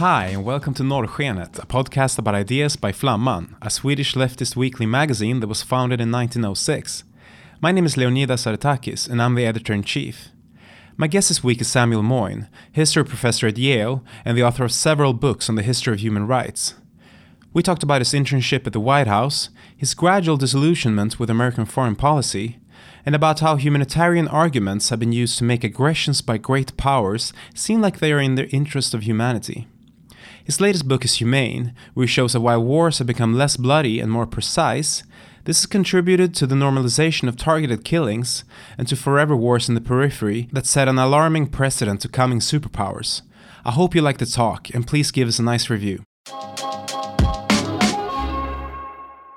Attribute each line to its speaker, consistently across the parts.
Speaker 1: Hi, and welcome to Norrskenet, a podcast about ideas by Flamman, a Swedish leftist weekly magazine that was founded in 1906. My name is Leonidas Aretakis, and I'm the editor in chief. My guest this week is Samuel Moyn, history professor at Yale and the author of several books on the history of human rights. We talked about his internship at the White House, his gradual disillusionment with American foreign policy, and about how humanitarian arguments have been used to make aggressions by great powers seem like they are in the interest of humanity. His latest book is Humane, where he shows that while wars have become less bloody and more precise, this has contributed to the normalization of targeted killings and to forever wars in the periphery that set an alarming precedent to coming superpowers. I hope you like the talk, and please give us a nice review.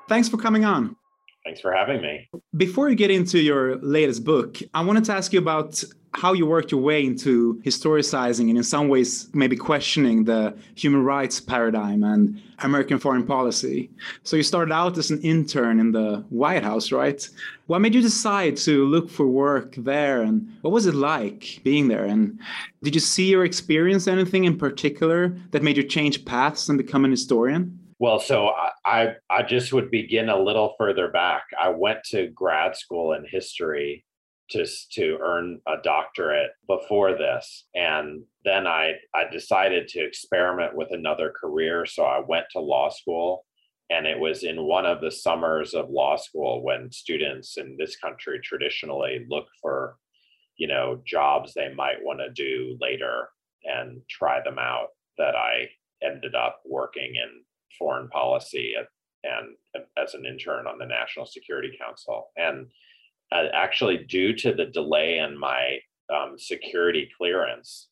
Speaker 1: Thanks for coming on.
Speaker 2: Thanks for having me.
Speaker 1: Before you get into your latest book, I wanted to ask you about how you worked your way into historicizing and in some ways maybe questioning the human rights paradigm and American foreign policy. So you started out as an intern in the White House, right? What made you decide to look for work there and what was it like being there? And did you see or experience anything in particular that made you change paths and become an historian?
Speaker 2: Well, so I, I just would begin a little further back. I went to grad school in history to to earn a doctorate before this, and then I I decided to experiment with another career. So I went to law school, and it was in one of the summers of law school when students in this country traditionally look for, you know, jobs they might want to do later and try them out. That I ended up working in foreign policy at, and as an intern on the National Security Council. And uh, actually, due to the delay in my um, security clearance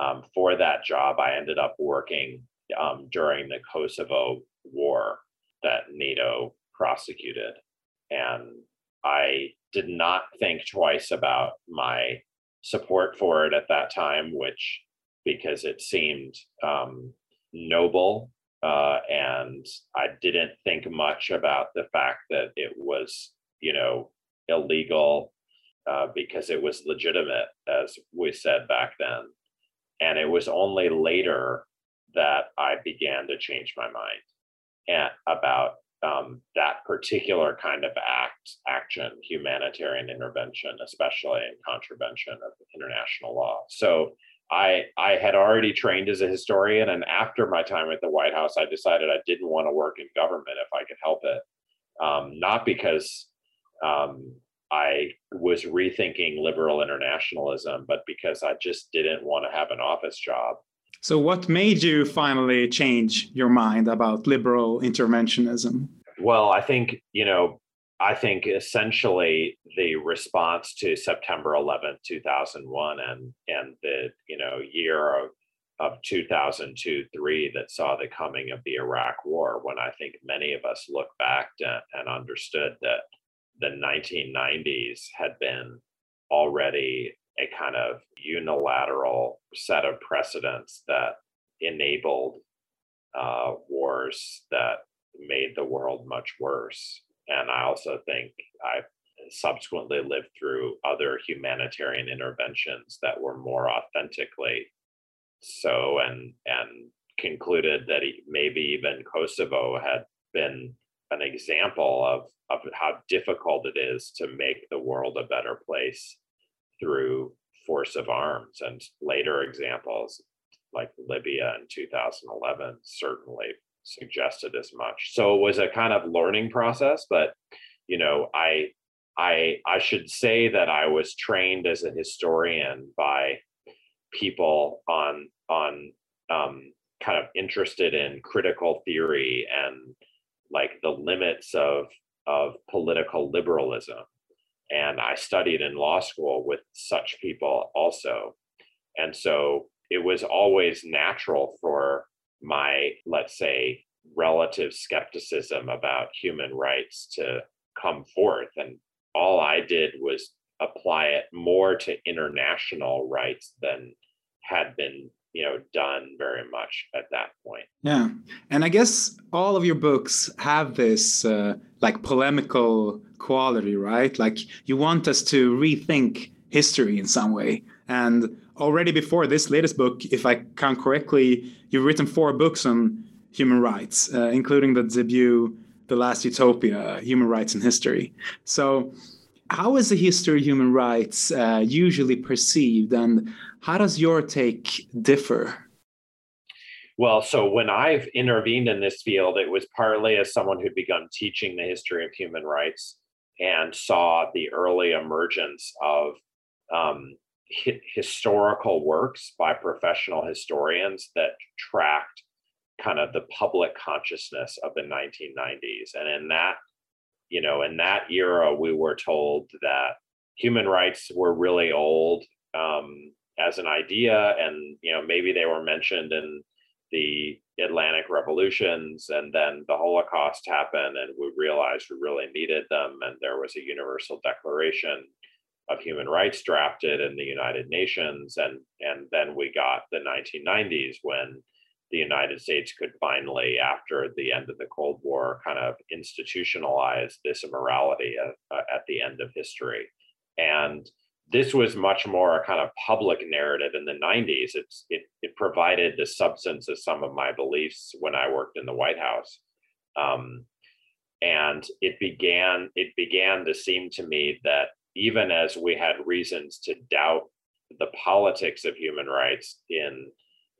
Speaker 2: um, for that job, I ended up working um, during the Kosovo war that NATO prosecuted. And I did not think twice about my support for it at that time, which because it seemed um, noble uh, and I didn't think much about the fact that it was, you know, illegal uh, because it was legitimate, as we said back then. And it was only later that I began to change my mind and about um, that particular kind of act, action, humanitarian intervention, especially in contravention of international law. So I I had already trained as a historian, and after my time at the White House, I decided I didn't want to work in government if I could help it. Um, not because um, I was rethinking liberal internationalism, but because I just didn't want to have an office job.
Speaker 1: So, what made you finally change your mind about liberal interventionism?
Speaker 2: Well, I think you know I think essentially the response to September 11th, 2001, and and the you know year of of 2002 3 that saw the coming of the Iraq War, when I think many of us look back to, and understood that the 1990s had been already a kind of unilateral set of precedents that enabled uh, wars that made the world much worse. And I also think I subsequently lived through other humanitarian interventions that were more authentically so and and concluded that maybe even Kosovo had been an example of of how difficult it is to make the world a better place through force of arms and later examples like Libya in 2011 certainly suggested as much. So it was a kind of learning process, but you know, I I I should say that I was trained as a historian by people on on um, kind of interested in critical theory and like the limits of of political liberalism. And I studied in law school with such people also. And so it was always natural for my, let's say, relative skepticism about human rights to come forth. And all I did was apply it more to international rights than had been you know done very much at that point.
Speaker 1: Yeah. And i guess all of your books have this uh, like polemical quality right? Like you want us to rethink history in some way. And already before this latest book, if I count correctly, you've written four books on human rights, uh, including the debut, The Last Utopia Human Rights in History. So, how is the history of human rights uh, usually perceived, and how does your take differ?
Speaker 2: Well, so when I've intervened in this field, it was partly as someone who'd begun teaching the history of human rights and saw the early emergence of um, hi- historical works by professional historians that tracked kind of the public consciousness of the 1990s. And in that, you know, in that era, we were told that human rights were really old um, as an idea, and you know, maybe they were mentioned in the Atlantic revolutions, and then the Holocaust happened, and we realized we really needed them, and there was a universal declaration of human rights drafted in the United Nations, and and then we got the 1990s when the United States could finally, after the end of the Cold War, kind of institutionalize this immorality at, uh, at the end of history, and this was much more a kind of public narrative in the 90s. It's, it, it provided the substance of some of my beliefs when I worked in the White House. Um, and it began it began to seem to me that even as we had reasons to doubt the politics of human rights in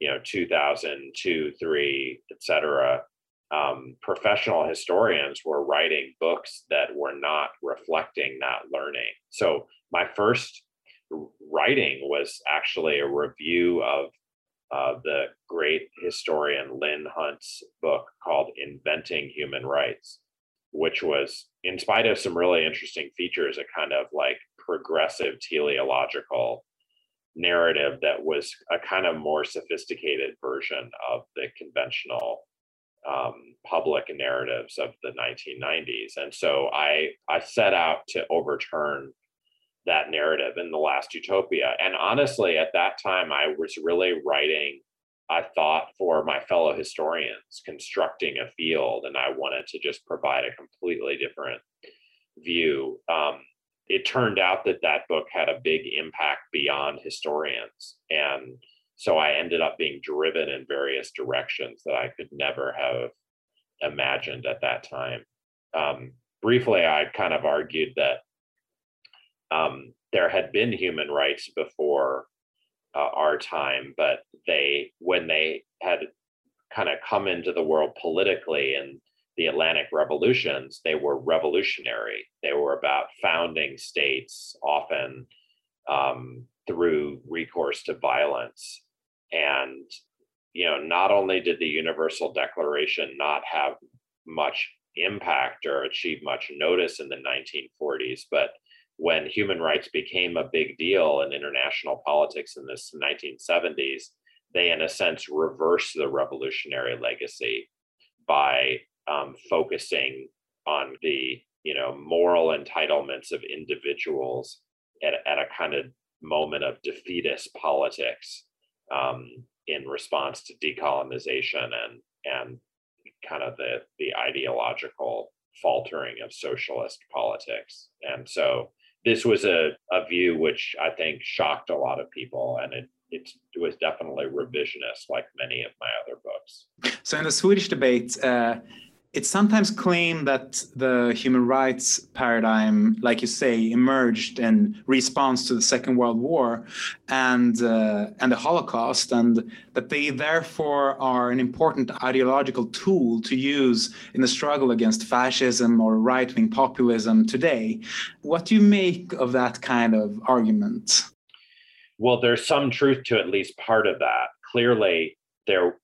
Speaker 2: you know 2002 3 etc um, professional historians were writing books that were not reflecting that learning. So my first writing was actually a review of uh, the great historian Lynn Hunt's book called Inventing Human Rights, which was, in spite of some really interesting features, a kind of like progressive teleological narrative that was a kind of more sophisticated version of the conventional um, public narratives of the 1990s. And so I, I set out to overturn that narrative in the last utopia and honestly at that time i was really writing i thought for my fellow historians constructing a field and i wanted to just provide a completely different view um, it turned out that that book had a big impact beyond historians. And so i ended up being driven in various directions that i could never have imagined at that time. Um, briefly i kind of argued that um, there had been human rights before uh, our time, but they, when they had kind of come into the world politically in the Atlantic revolutions, they were revolutionary. They were about founding states, often um, through recourse to violence. And, you know, not only did the Universal Declaration not have much impact or achieve much notice in the 1940s, but when human rights became a big deal in international politics in the 1970s, they, in a sense, reversed the revolutionary legacy by um, focusing on the you know moral entitlements of individuals at, at a kind of moment of defeatist politics um, in response to decolonization and and kind of the the ideological faltering of socialist politics and so this was a, a view which I think shocked a lot of people, and it, it was definitely revisionist, like many of my other books.
Speaker 1: So, in the Swedish debate, uh, it's sometimes claimed that the human rights paradigm, like you say, emerged in response to the Second World War and uh, and the Holocaust, and that they therefore are an important ideological tool to use in the struggle against fascism or right-wing populism today. What do you make of that kind of argument?
Speaker 2: Well, there's some truth to at least part of that. Clearly, there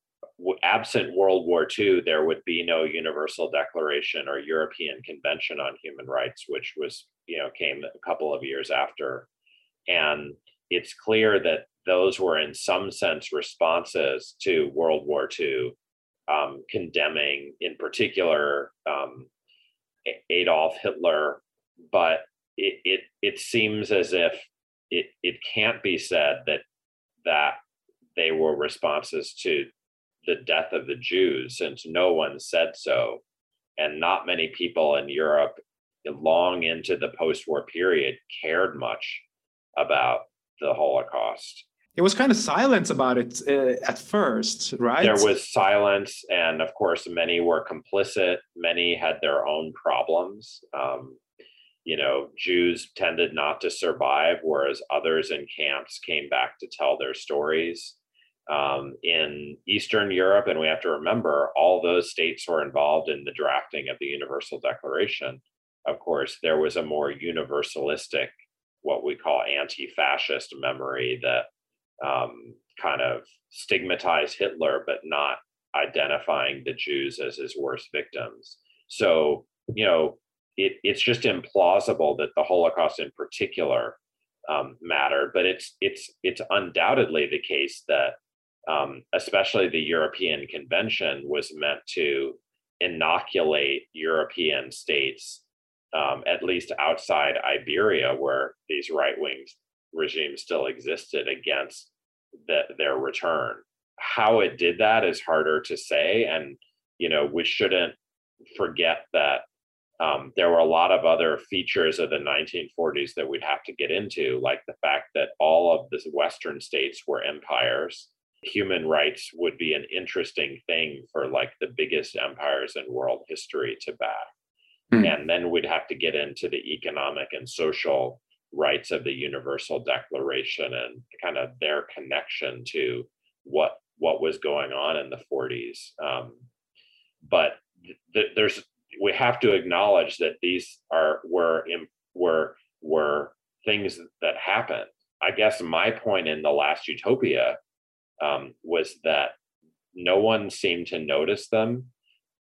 Speaker 2: absent World War II, there would be no Universal Declaration or European Convention on Human Rights, which was, you know, came a couple of years after. And it's clear that those were, in some sense, responses to World War II, um, condemning, in particular, um, Adolf Hitler. But it, it it seems as if it it can't be said that that they were responses to the death of the Jews, since no one said so. And not many people in Europe, long into the post war period, cared much about the Holocaust.
Speaker 1: it was kind of silence about it uh, at first, right?
Speaker 2: There was silence, and of course, many were complicit. Many had their own problems. Um, you know, Jews tended not to survive, whereas others in camps came back to tell their stories. Um, in Eastern Europe, and we have to remember all those states were involved in the drafting of the Universal Declaration. Of course, there was a more universalistic, what we call anti fascist memory that um, kind of stigmatized Hitler, but not identifying the Jews as his worst victims. So, you know, it, it's just implausible that the Holocaust in particular um, mattered, but it's it's it's undoubtedly the case that um, especially the European Convention was meant to inoculate European states, um, at least outside Iberia, where these right wing regimes still existed against the, their return. How it did that is harder to say, and you know we shouldn't forget that um, there were a lot of other features of the 1940s that we'd have to get into, like the fact that all of the Western states were empires. Human rights would be an interesting thing for like the biggest empires in world history to back. Mm. And then we'd have to get into the economic and social rights of the Universal Declaration and kind of their connection to what what was going on in the 40s. Um, but th- there's we have to acknowledge that these are were were were things that happened. I guess my point in the last utopia um, was that no one seemed to notice them.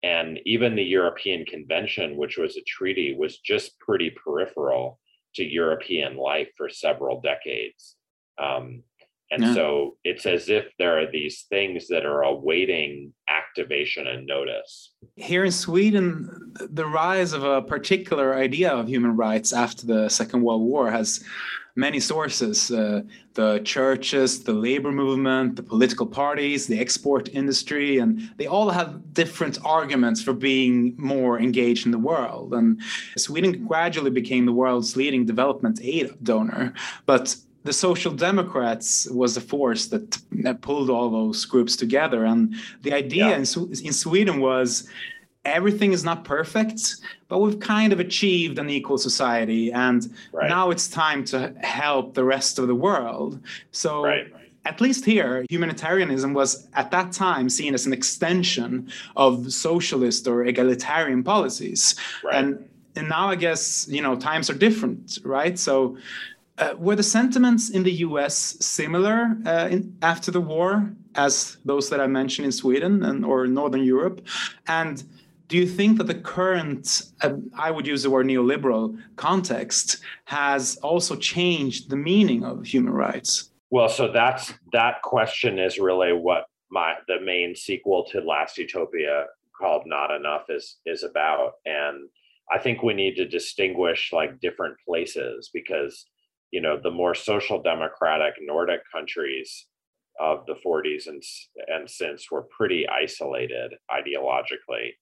Speaker 2: And even the European Convention, which was a treaty, was just pretty peripheral to European life for several decades. Um, and yeah. so it's as if there are these things that are awaiting activation and notice.
Speaker 1: Here in Sweden, the rise of a particular idea of human rights after the Second World War has many sources uh, the churches, the labor movement, the political parties, the export industry, and they all have different arguments for being more engaged in the world. And Sweden gradually became the world's leading development aid donor. But the social democrats was the force that, pulled all those groups together and the idea yeah. in, in sweden was everything is not perfect but we've kind of achieved an equal society and right. now it's time to help the rest of the world so right. at least here humanitarianism was at that time seen as an extension of socialist or egalitarian policies right. and and now i guess you know times are different right so uh, were the sentiments in the US similar uh, in, after the war as those that I mentioned in Sweden and or Northern Europe? And do you think that the current, uh, I would use the word neoliberal context, has also changed the meaning of human rights?
Speaker 2: Well, so that's that question is really what my the main sequel to Last Utopia called Not Enough is is about, and I think we need to distinguish like different places because you know the more social democratic Nordic countries of the 40s and and since were pretty isolated ideologically.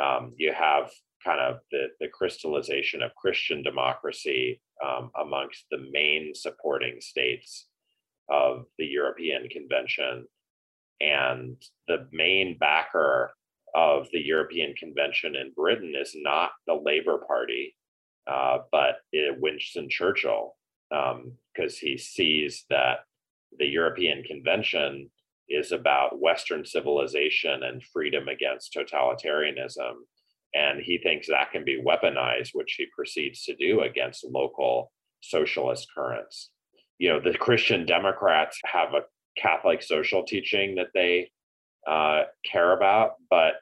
Speaker 2: Um, you have kind of the, the crystallization of Christian democracy um, amongst the main supporting states of the European Convention. And the main backer of the European Convention in Britain is not the Labour Party, uh, but it, Winston Churchill, because um, he sees that the European Convention is about Western civilization and freedom against totalitarianism. And he thinks that can be weaponized, which he proceeds to do against local socialist currents. You know, the Christian Democrats have a Catholic social teaching that they uh, care about, but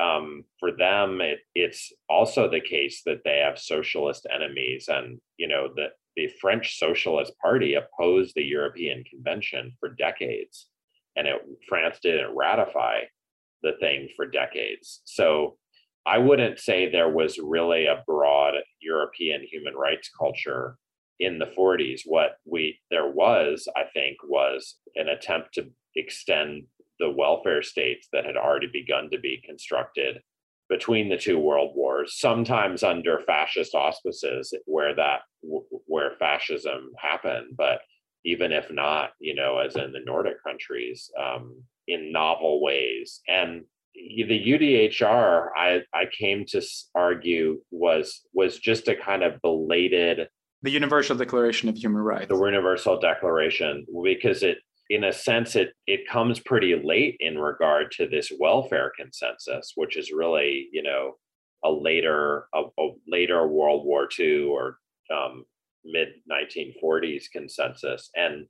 Speaker 2: um, for them, it, it's also the case that they have socialist enemies, and you know that the French Socialist Party opposed the European Convention for decades, and it, France didn't ratify the thing for decades. So I wouldn't say there was really a broad European human rights culture in the 40s. What we there was, I think, was an attempt to extend the welfare states that had already begun to be constructed between the two world wars sometimes under fascist auspices where that where fascism happened but even if not, you know, as in the Nordic countries, um, in novel ways. And the UDHR, I, I came to argue was was just a kind of belated
Speaker 1: the Universal Declaration of Human Rights.
Speaker 2: The Universal Declaration, because it, in a sense, it it comes pretty late in regard to this welfare consensus, which is really, you know, a later a, a later World War II or um, mid 1940s consensus, and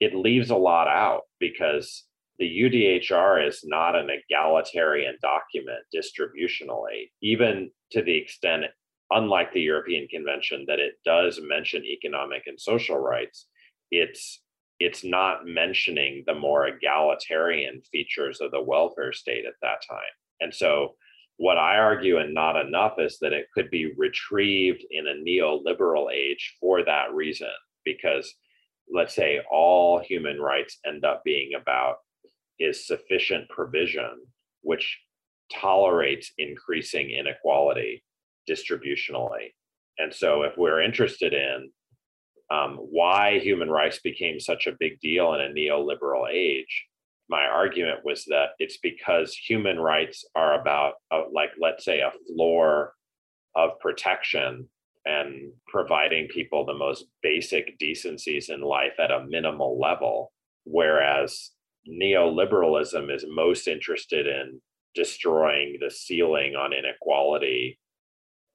Speaker 2: it leaves a lot out because the UDHR is not an egalitarian document distributionally, even to the extent, unlike the European Convention, that it does mention economic and social rights. It's it's not mentioning the more egalitarian features of the welfare state at that time. And so what I argue and not enough is that it could be retrieved in a neoliberal age for that reason, because let's say all human rights end up being about is sufficient provision, which tolerates increasing inequality distributionally. And so, if we're interested in um, why human rights became such a big deal in a neoliberal age, my argument was that it's because human rights are about, uh, like, let's say, a floor of protection and providing people the most basic decencies in life at a minimal level. Whereas neoliberalism is most interested in destroying the ceiling on inequality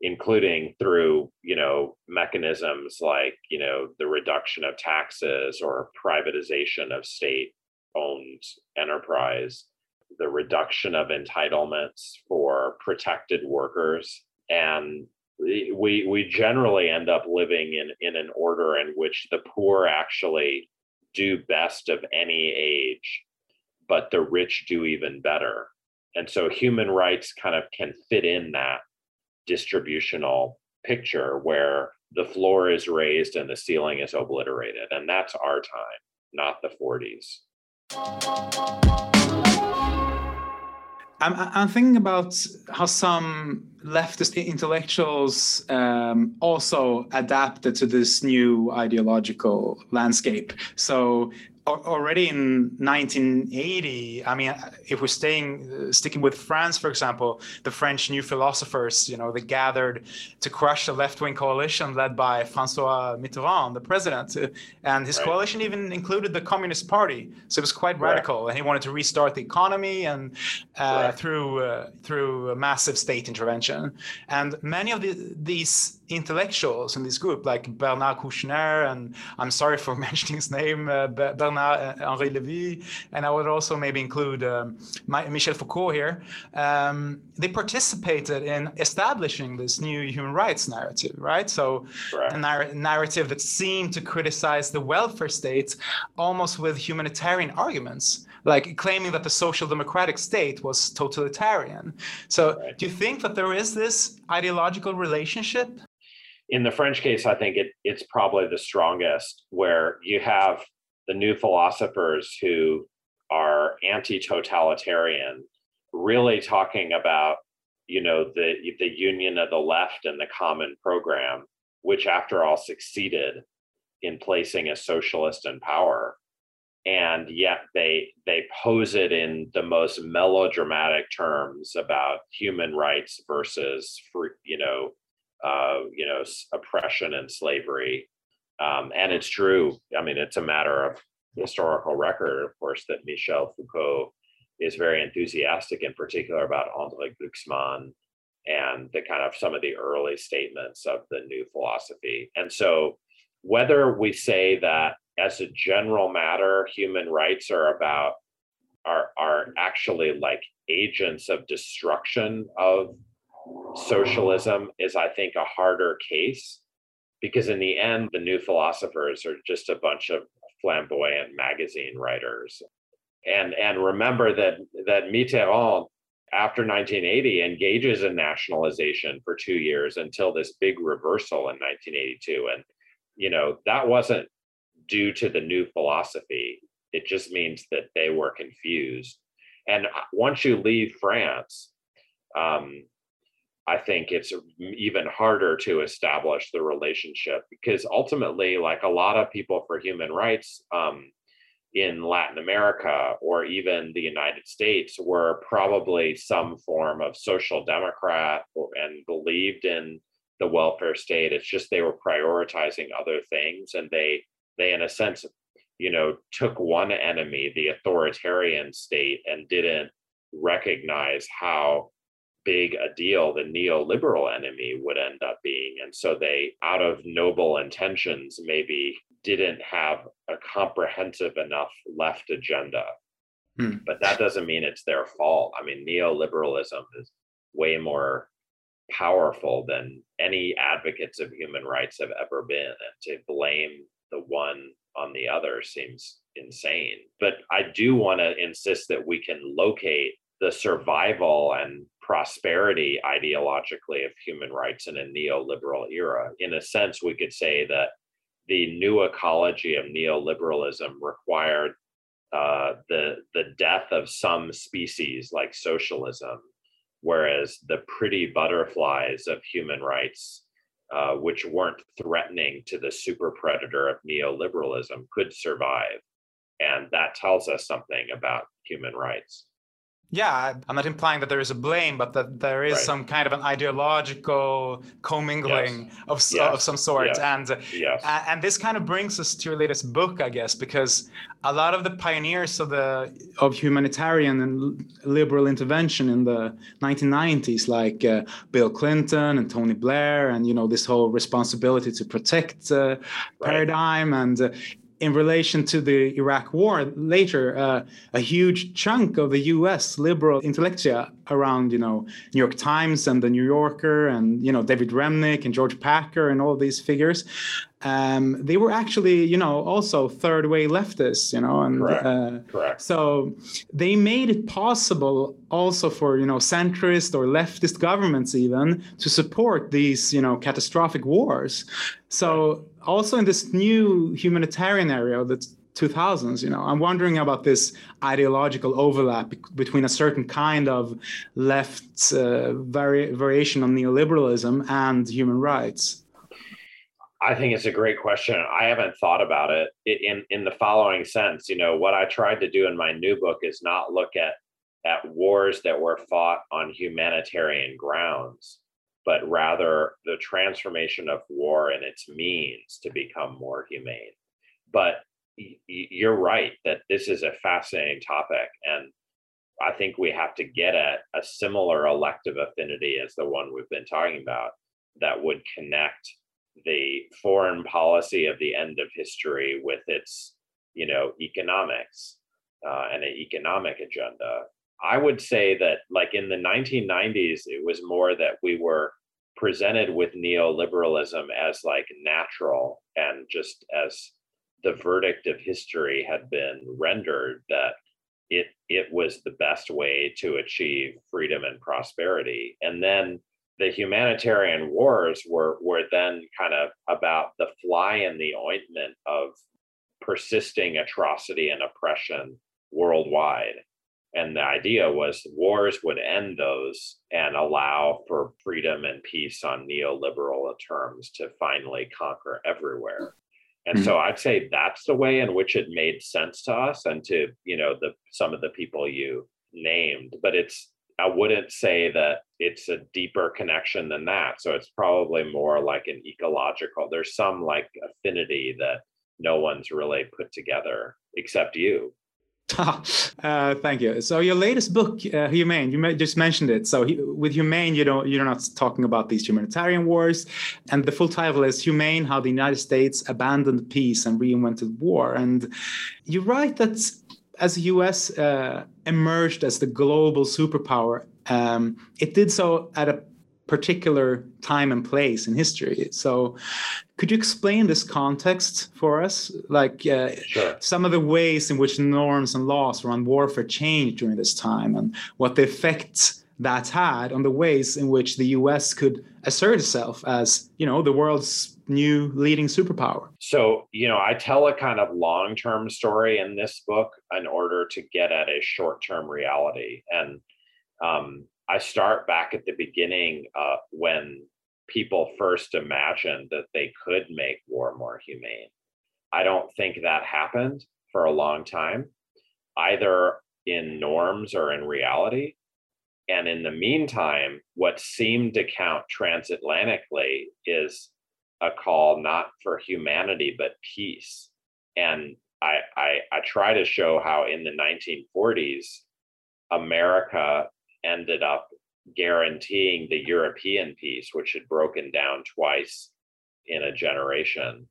Speaker 2: including through you know mechanisms like you know the reduction of taxes or privatization of state owned enterprise the reduction of entitlements for protected workers and we we generally end up living in in an order in which the poor actually do best of any age, but the rich do even better. And so human rights kind of can fit in that distributional picture where the floor is raised and the ceiling is obliterated. And that's our time, not the 40s.
Speaker 1: I'm, I'm thinking about how some leftist intellectuals um, also adapted to this new ideological landscape. So already in 1980 i mean if we're staying uh, sticking with france for example the french new philosophers you know they gathered to crush the left-wing coalition led by francois mitterrand the president and his right. coalition even included the communist party so it was quite right. radical and he wanted to restart the economy and uh, right. through uh, through massive state intervention and many of the, these intellectuals in this group, like Bernard Kouchner, and I'm sorry for mentioning his name, uh, Bernard uh, Henri Lévy, and I would also maybe include um, Michel Foucault here. Um, they participated in establishing this new human rights narrative, right? So, right. a narr- narrative that seemed to criticize the welfare state almost with humanitarian arguments like claiming that the social democratic state was totalitarian. So, right. do you think that there is this ideological relationship
Speaker 2: in the French case, I think it, it's probably the strongest, where you have the new philosophers who are anti-totalitarian, really talking about you know the the union of the left and the common program, which after all succeeded in placing a socialist in power, and yet they they pose it in the most melodramatic terms about human rights versus free, you know uh, you know, oppression and slavery. Um, and it's true. I mean, it's a matter of historical record, of course, that Michel Foucault is very enthusiastic, in particular, about André Glucksmann and the kind of some of the early statements of the new philosophy. And so, whether we say that as a general matter, human rights are about are are actually like agents of destruction of socialism is, I think, a harder case because in the end, the new philosophers are just a bunch of flamboyant magazine writers. And and remember that that Mitterrand, after 1980, engages in nationalization for two years until this big reversal in 1982. And you know that wasn't due to the new philosophy. It just means that they were confused. And uh, once you leave France, um, I think it's even harder to establish the relationship because ultimately, like a lot of people for human rights um, in Latin America or even the United States were probably some form of social democrat and believed in the welfare state. It's just they were prioritizing other things, and they they in a sense, you know, took one enemy, the authoritarian state, and didn't recognize how big a deal the neoliberal enemy would end up being. And so they, out of noble intentions, maybe didn't have a comprehensive enough left agenda. Hmm. But that doesn't mean it's their fault. I mean, neoliberalism is way more powerful than any advocates of human rights have ever been. And to blame the one on the other seems insane. But I do want to insist that we can locate the survival and prosperity ideologically of human rights in a neoliberal era. In a sense, we could say that the new ecology of neoliberalism required uh, the the death of some species like socialism, whereas the pretty butterflies of human rights, uh, which weren't threatening to the super predator of neoliberalism, could survive, and that tells us something about human rights
Speaker 1: yeah i'm not implying that there is a blame but that there is right. some kind of an ideological commingling yes. of, yes. of some sort yes. and. Uh, and this kind of brings us to your latest book i guess because a lot of the pioneers of the of humanitarian and liberal intervention in the 1990s like uh, bill clinton and tony blair and you know this whole responsibility to protect uh, right. paradigm and uh, in relation to the Iraq War later, uh, a huge chunk of the U.S. liberal intellectua around, you know, New York Times and the New Yorker, and you know David Remnick and George Packer and all these figures, um, they were actually, you know, also third way leftists, you know, and
Speaker 2: Correct. Uh, Correct.
Speaker 1: so they made it possible also for, you know, centrist or leftist governments even to support these, you know, catastrophic wars. So also in this new humanitarian area the 2000s, you know, I'm wondering about this ideological overlap between a certain kind of left uh, vari- variation on neoliberalism and human rights.
Speaker 2: I think it's a great question. I haven't thought about it in in the following sense. You know, what I tried to do in my new book is not look at at wars that were fought on humanitarian grounds, but rather the transformation of war and its means to become more humane. But you're right that this is a fascinating topic, and I think we have to get at a similar elective affinity as the one we've been talking about that would connect the foreign policy of the end of history with its you know economics uh, and an economic agenda. I would say that like in the 1990s it was more that we were presented with neoliberalism as like natural and just as the verdict of history had been rendered that it it was the best way to achieve freedom and prosperity. And then the humanitarian wars were were then kind of about the fly in the ointment of persisting atrocity and oppression worldwide and the idea was wars would end those and allow for freedom and peace on neoliberal terms to finally conquer everywhere and mm-hmm. so i'd say that's the way in which it made sense to us and to you know the some of the people you named but it's I wouldn't say that it's a deeper connection than that. So it's probably more like an ecological. There's some like affinity that no one's really put together except you.
Speaker 1: uh, thank you. So your latest book, uh, Humane, you just mentioned it. So with Humane, you don't you're not talking about these humanitarian wars, and the full title is Humane: How the United States Abandoned Peace and Reinvented War. And you write that as the US uh, emerged as the global superpower, um, it did so at a particular time and place in history. So, could you explain this context for us? Like uh, sure. some of the ways in which norms and laws around warfare changed during this time and what the effects that had on the ways in which the US could assert itself as, you know, the world's new leading superpower.
Speaker 2: So, you know, I tell a kind of long term story in this book in order to get at a short term reality. And um, I start back at the beginning uh, when people first imagined that they could make war more humane. I don't think that happened for a long time, either in norms or in reality. And in the meantime, what seemed to count transatlantically is a call not for humanity, but peace. And I, I, I try to show how in the 1940s, America ended up guaranteeing the European peace, which had broken down twice in a generation.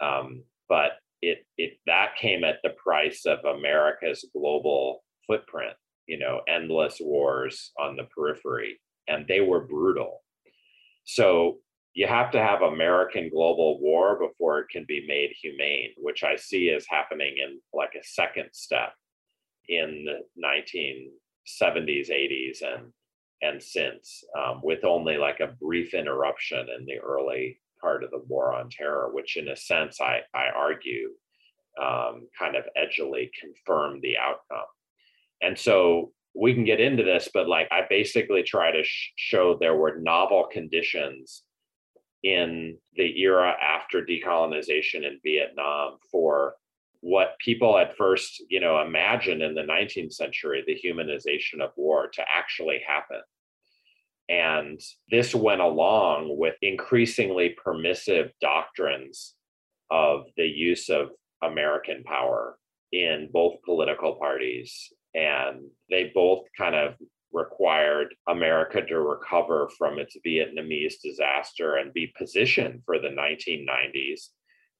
Speaker 2: Um, but it, it that came at the price of America's global footprint, you know, endless wars on the periphery, and they were brutal. So you have to have American global war before it can be made humane, which I see as happening in like a second step in the 1970s, 80s, and and since, um, with only like a brief interruption in the early part of the war on terror, which in a sense I I argue um, kind of edgily confirmed the outcome. And so we can get into this, but like I basically try to sh- show there were novel conditions in the era after decolonization in Vietnam for what people at first, you know, imagined in the 19th century, the humanization of war to actually happen. And this went along with increasingly permissive doctrines of the use of American power in both political parties. And they both kind of required America to recover from its Vietnamese disaster and be positioned for the 1990s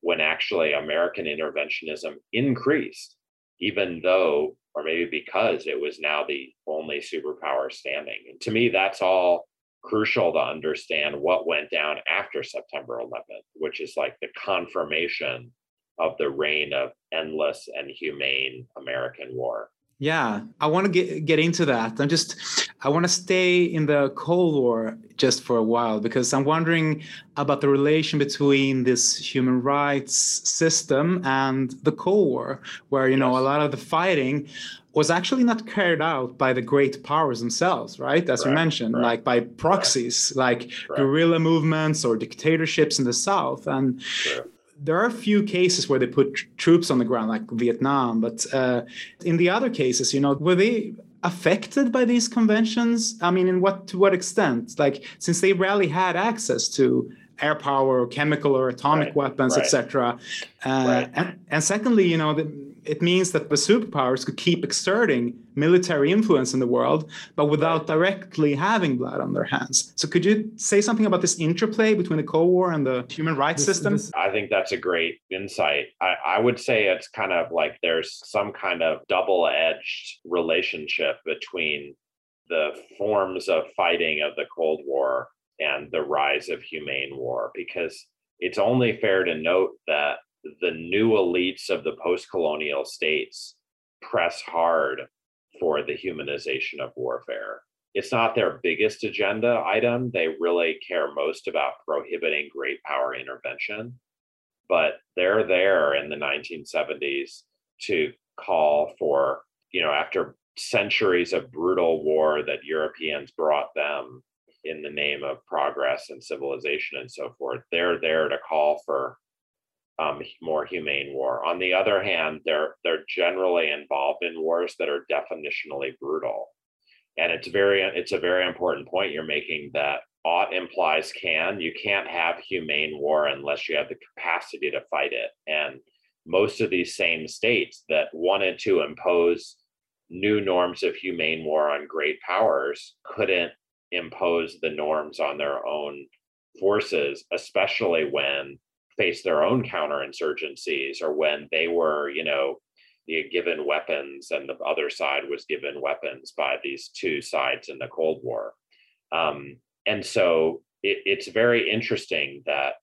Speaker 2: when actually American interventionism increased, even though, or maybe because it was now the only superpower standing. And to me, that's all crucial to understand what went down after September 11th, which is like the confirmation of the reign of endless and humane American war.
Speaker 1: Yeah, mm. I want to get get into that. I'm just I want to stay in the Cold War just for a while because I'm wondering about the relation between this human rights system and the Cold War, where you know yes. a lot of the fighting was actually not carried out by the great powers themselves, right? As you mentioned, like by proxies, like guerrilla movements or dictatorships in the South. And there are a few cases where they put tr- troops on the ground, like Vietnam, but uh, in the other cases, you know, were they affected by these conventions? I mean, in what to what extent? Like, since they rarely had access to air power, or chemical or atomic right, weapons, right. etc. Uh, right. and, and secondly, you know, the, it means that the superpowers could keep exerting military influence in the world, but without directly having blood on their hands. So, could you say something about this interplay between the Cold War and the human rights this, system? This,
Speaker 2: I think that's a great insight. I, I would say it's kind of like there's some kind of double edged relationship between the forms of fighting of the Cold War and the rise of humane war, because it's only fair to note that the new elites of the post colonial states press hard for the humanization of warfare. It's not their biggest agenda item. They really care most about prohibiting great power intervention. But they're there in the 1970s to call for, you know, after centuries of brutal war that Europeans brought them in the name of progress and civilization and so forth, they're there to call for um, more humane war. On the other hand, they're they're generally involved in wars that are definitionally brutal, and it's very it's a very important point you're making that ought implies can. You can't have humane war unless you have the capacity to fight it. And most of these same states that wanted to impose new norms of humane war on great powers couldn't impose the norms on their own forces, especially when faced their own counterinsurgencies or when they were, you know, given weapons and the other side was given weapons by these two sides in the Cold War. Um, and so it, it's very interesting that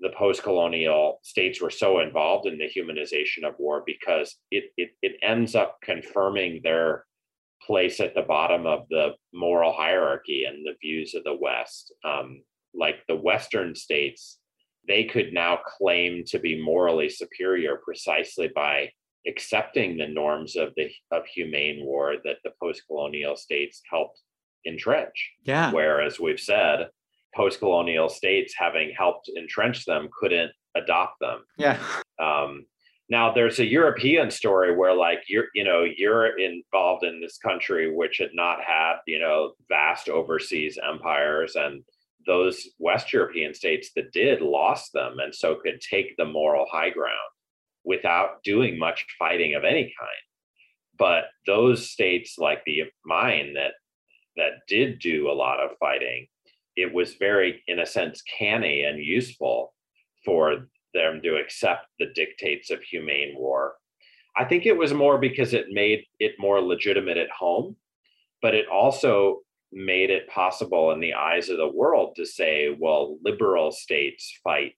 Speaker 2: the post-colonial states were so involved in the humanization of war because it, it, it ends up confirming their place at the bottom of the moral hierarchy and the views of the West. Um, like the Western states they could now claim to be morally superior precisely by accepting the norms of the of humane war that the post-colonial states helped entrench.
Speaker 1: Yeah.
Speaker 2: Whereas we've said, post colonial states, having helped entrench them, couldn't adopt them.
Speaker 1: Yeah.
Speaker 2: Um, now there's a European story where like you're, you know, you're involved in this country which had not had, you know, vast overseas empires and those West European states that did lost them and so could take the moral high ground without doing much fighting of any kind. But those states like the mine that that did do a lot of fighting, it was very, in a sense, canny and useful for them to accept the dictates of humane war. I think it was more because it made it more legitimate at home, but it also made it possible in the eyes of the world to say, well, liberal states fight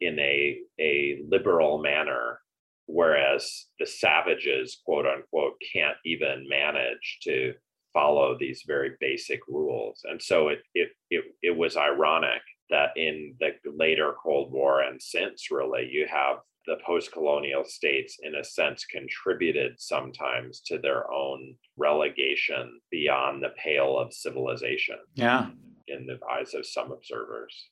Speaker 2: in a, a liberal manner, whereas the savages, quote unquote, can't even manage to follow these very basic rules. And so it it it, it was ironic that in the later Cold War and since really you have the post-colonial states in a sense contributed sometimes to their own relegation beyond the pale of civilization
Speaker 1: yeah.
Speaker 2: in the eyes of some observers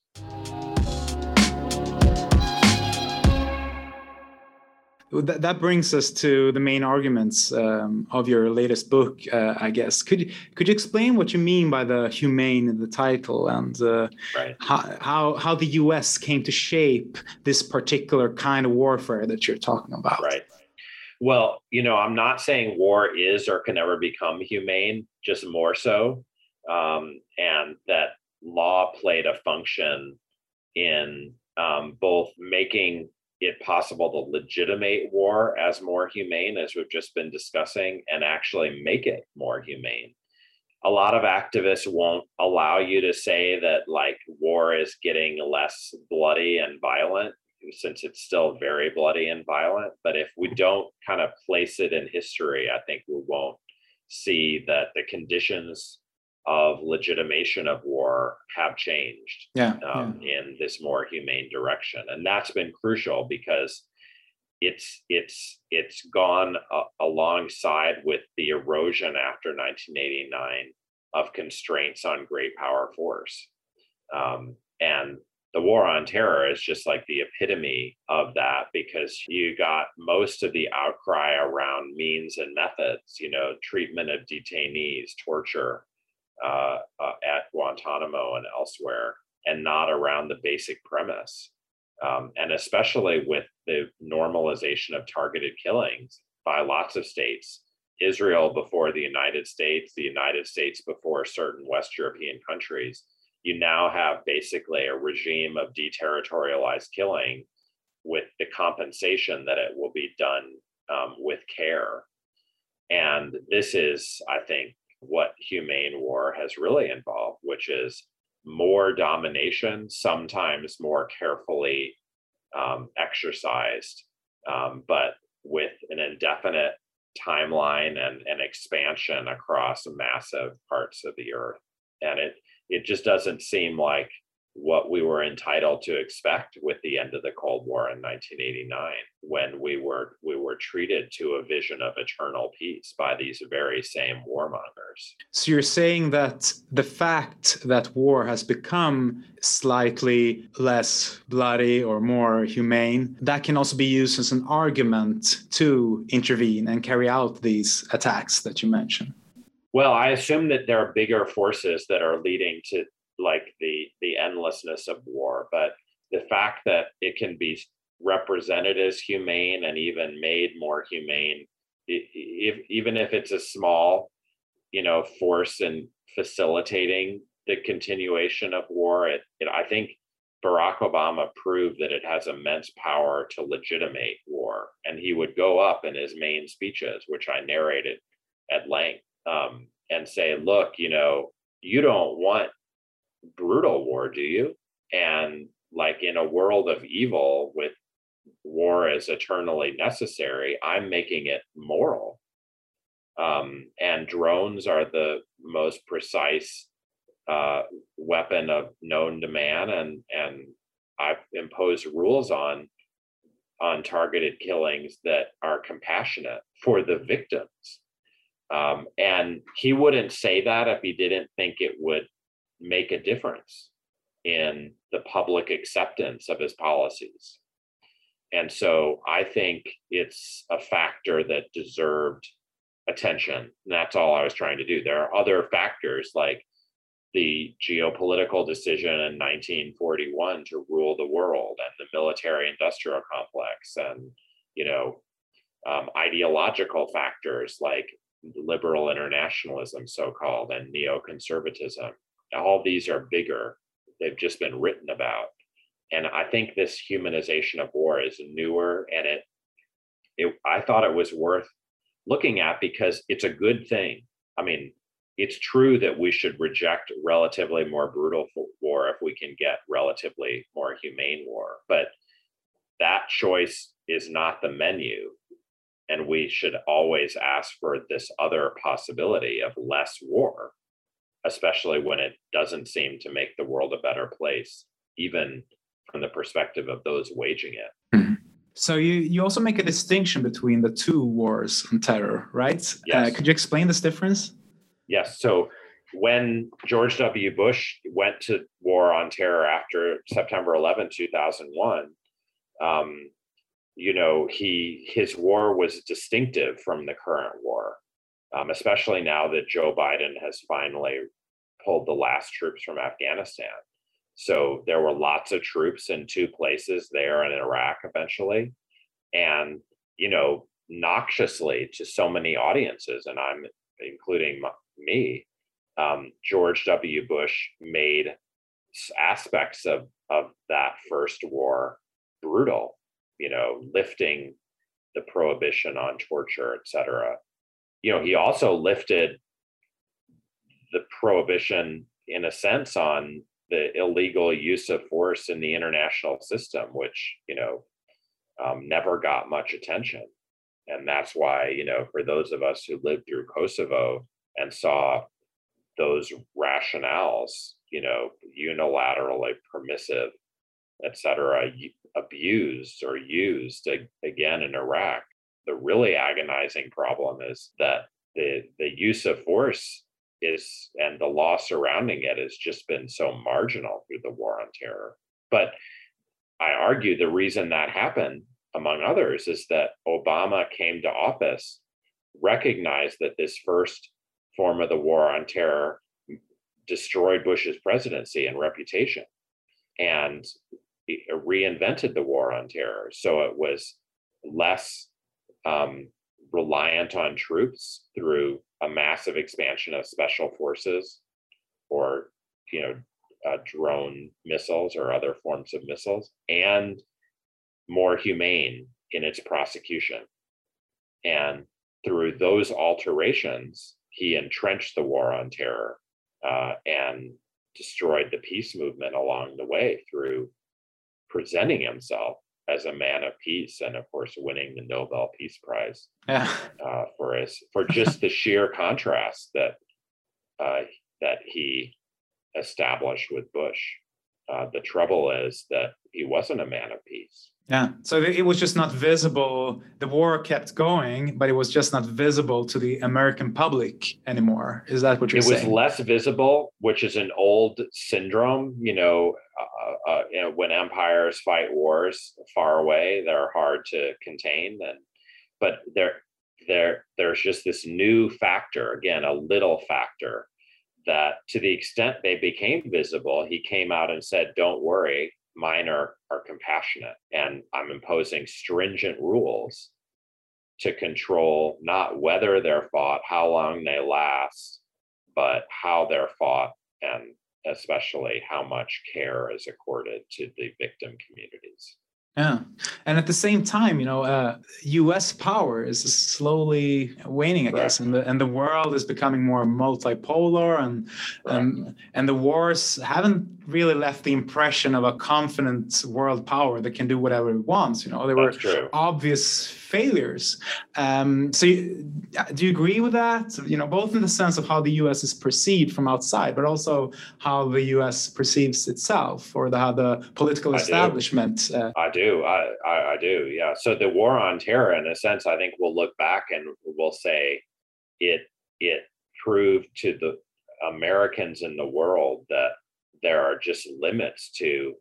Speaker 1: that, that brings us to the main arguments um, of your latest book, uh, I guess. Could could you explain what you mean by the humane in the title and uh,
Speaker 2: right.
Speaker 1: how, how how the U.S. came to shape this particular kind of warfare that you're talking about?
Speaker 2: Right. Well, you know, I'm not saying war is or can ever become humane, just more so, um, and that law played a function in um, both making it possible to legitimate war as more humane, as we've just been discussing, and actually make it more humane. A lot of activists won't allow you to say that like war is getting less bloody and violent since it's still very bloody and violent. But if we don't kind of place it in history, I think we won't see that the conditions of legitimation of war have changed
Speaker 1: yeah,
Speaker 2: um, yeah. in this more humane direction and that's been crucial because it's it's it's gone uh, alongside with the erosion after 1989 of constraints on great power force um, and the war on terror is just like the epitome of that because you got most of the outcry around means and methods you know treatment of detainees torture uh, uh, at Guantanamo and elsewhere, and not around the basic premise. Um, and especially with the normalization of targeted killings by lots of states, Israel before the United States, the United States before certain West European countries, you now have basically a regime of deterritorialized killing with the compensation that it will be done um, with care. And this is, I think, what humane war has really involved, which is more domination, sometimes more carefully um, exercised, um, but with an indefinite timeline and an expansion across massive parts of the earth. And it it just doesn't seem like what we were entitled to expect with the end of the Cold War in 1989, when we were we were treated to a vision of eternal peace by these very same warmongers.
Speaker 1: So you're saying that the fact that war has become slightly less bloody or more humane, that can also be used as an argument to intervene and carry out these attacks that you mentioned.
Speaker 2: Well, I assume that there are bigger forces that are leading to like the the endlessness of war but the fact that it can be represented as humane and even made more humane if, even if it's a small you know force in facilitating the continuation of war it, it i think barack obama proved that it has immense power to legitimate war and he would go up in his main speeches which i narrated at length um, and say look you know you don't want brutal war, do you? And like in a world of evil with war as eternally necessary, I'm making it moral. Um, and drones are the most precise uh, weapon of known to man, and and I've imposed rules on on targeted killings that are compassionate for the victims. Um, and he wouldn't say that if he didn't think it would make a difference in the public acceptance of his policies. And so I think it's a factor that deserved attention. And that's all I was trying to do. There are other factors like the geopolitical decision in 1941 to rule the world and the military industrial complex and you know um, ideological factors like liberal internationalism so-called and neoconservatism all these are bigger they've just been written about. And i think this humanization of war is newer and it, it i thought it was worth looking at because it's a good thing. I mean it's true that we should reject relatively more brutal war if we can get relatively more humane war but that choice is not the menu. And we should always ask for this other possibility of less war especially when it doesn't seem to make the world a better place, even from the perspective of those waging it.
Speaker 1: Mm-hmm. So you, you also make a distinction between the two wars on terror, right? Uh, yes. Uh, could you explain this difference?
Speaker 2: Yes. So when George W. Bush went to war on terror after September 11, 2001, um, you know, he his war was distinctive from the current war um, especially now that Joe Biden has finally pulled the last troops from Afghanistan. So there were lots of troops in two places there in Iraq eventually. And, you know, noxiously to so many audiences, and I'm including me, um, George W. Bush made aspects of, of that first war brutal, you know, lifting the prohibition on torture, et cetera you know, he also lifted the prohibition in a sense on the illegal use of force in the international system, which, you know, um, never got much attention. And that's why, you know, for those of us who lived through Kosovo and saw those rationales, you know, unilaterally permissive, et cetera, abused or used again in Iraq, the really agonizing problem is that the the use of force is and the law surrounding it has just been so marginal through the war on terror. But I argue the reason that happened, among others, is that Obama came to office, recognized that this first form of the war on terror destroyed Bush's presidency and reputation, and reinvented the war on terror. So it was less um, reliant on troops through a massive expansion of special forces or you know uh, drone missiles or other forms of missiles and more humane in its prosecution. And through those alterations he entrenched the war on terror uh, and destroyed the peace movement along the way through presenting himself as a man of peace, and of course, winning the Nobel Peace Prize yeah. uh, for his for just the sheer contrast that uh, that he established with Bush. Uh, the trouble is that he wasn't a man of peace.
Speaker 1: Yeah. So it was just not visible. The war kept going, but it was just not visible to the American public anymore. Is that what you're
Speaker 2: it
Speaker 1: saying?
Speaker 2: It was less visible, which is an old syndrome. You know, uh, uh, you know, when empires fight wars far away, they're hard to contain. And but there, there, there's just this new factor. Again, a little factor that, to the extent they became visible, he came out and said, "Don't worry, mine are, are compassionate and i'm imposing stringent rules to control not whether they're fought how long they last but how they're fought and especially how much care is accorded to the victim communities.
Speaker 1: Yeah, and at the same time, you know, uh, U.S. power is slowly waning, I guess, and the and the world is becoming more multipolar, and and and the wars haven't really left the impression of a confident world power that can do whatever it wants. You know, there were obvious failures. Um, so, you, do you agree with that? You know, both in the sense of how the U.S. is perceived from outside, but also how the U.S. perceives itself, or the, how the political I establishment.
Speaker 2: Do. Uh, I do. I, I, I do. Yeah. So the war on terror, in a sense, I think we'll look back and we'll say it it proved to the Americans in the world that there are just limits to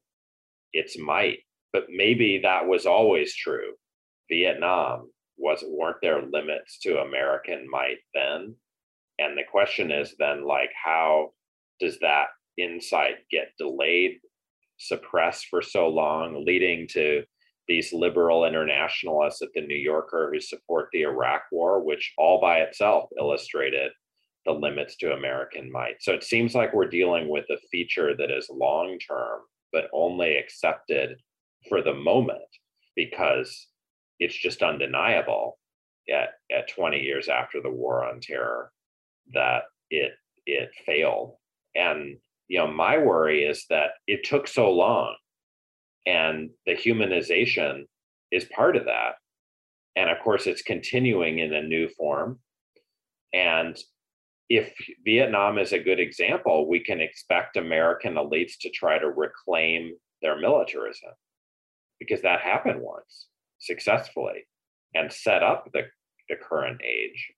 Speaker 2: its might. But maybe that was always true. Vietnam was weren't there limits to American might then? And the question is then like how does that insight get delayed, suppressed for so long, leading to these liberal internationalists at the New Yorker who support the Iraq war, which all by itself illustrated the limits to American might. So it seems like we're dealing with a feature that is long term, but only accepted for the moment because it's just undeniable at, at 20 years after the war on terror that it it failed. And you know, my worry is that it took so long and the humanization is part of that. And of course, it's continuing in a new form. And if Vietnam is a good example, we can expect American elites to try to reclaim their militarism because that happened once successfully and set up the, the current age.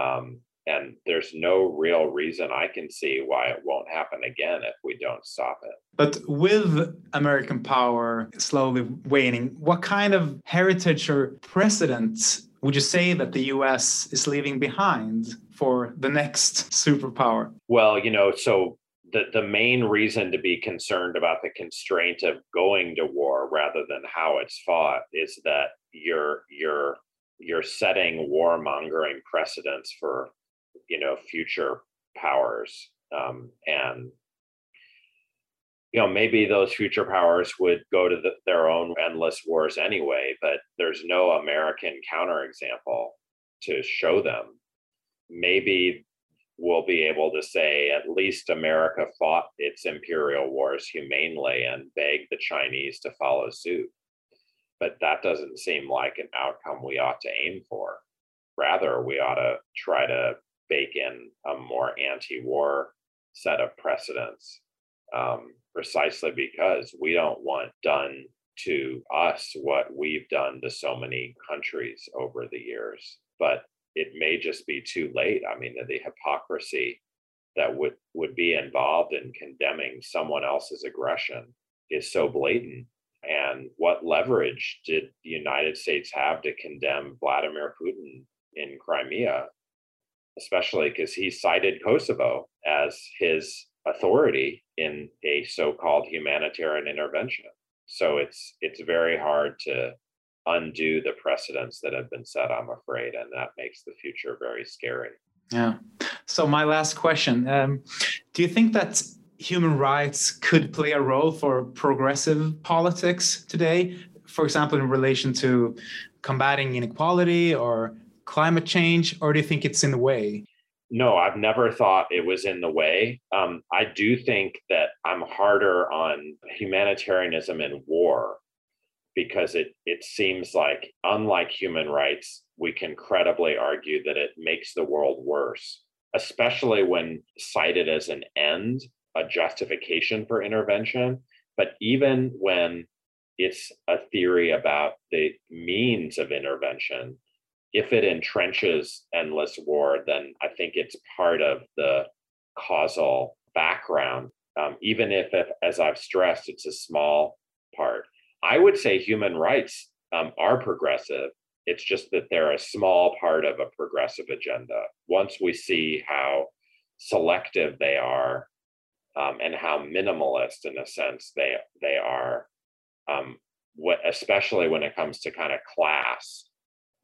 Speaker 2: Um, and there's no real reason I can see why it won't happen again if we don't stop it.
Speaker 1: But with American power slowly waning, what kind of heritage or precedent would you say that the US is leaving behind for the next superpower?
Speaker 2: Well, you know, so the, the main reason to be concerned about the constraint of going to war rather than how it's fought is that you're you're you're setting warmongering precedents for you know future powers um, and you know maybe those future powers would go to the, their own endless wars anyway but there's no american counterexample to show them. Maybe we'll be able to say at least america fought its imperial wars humanely and begged the chinese to follow suit. But that doesn't seem like an outcome we ought to aim for. Rather we ought to try to bake in a more anti-war set of precedents. Um, precisely because we don't want done to us what we've done to so many countries over the years. But it may just be too late. I mean the hypocrisy that would would be involved in condemning someone else's aggression is so blatant. And what leverage did the united states have to condemn vladimir putin in crimea? Especially because he cited Kosovo as his authority in a so-called humanitarian intervention. So it's it's very hard to undo the precedents that have been set, I'm afraid, and that makes the future very scary.
Speaker 1: Yeah. So my last question: um, Do you think that human rights could play a role for progressive politics today? For example, in relation to combating inequality or climate change, or do you think it's in the way?
Speaker 2: No, I've never thought it was in the way. Um, I do think that I'm harder on humanitarianism in war because it it seems like, unlike human rights, we can credibly argue that it makes the world worse, especially when cited as an end, a justification for intervention. But even when it's a theory about the means of intervention, if it entrenches endless war, then I think it's part of the causal background, um, even if, if, as I've stressed, it's a small part. I would say human rights um, are progressive. It's just that they're a small part of a progressive agenda. Once we see how selective they are um, and how minimalist, in a sense, they they are, um, what, especially when it comes to kind of class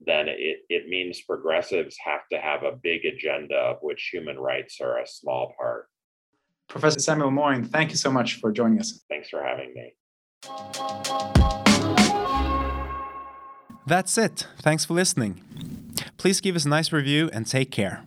Speaker 2: then it, it means progressives have to have a big agenda of which human rights are a small part.
Speaker 1: Professor Samuel Moyn, thank you so much for joining us.
Speaker 2: Thanks for having me.
Speaker 1: That's it. Thanks for listening. Please give us a nice review and take care.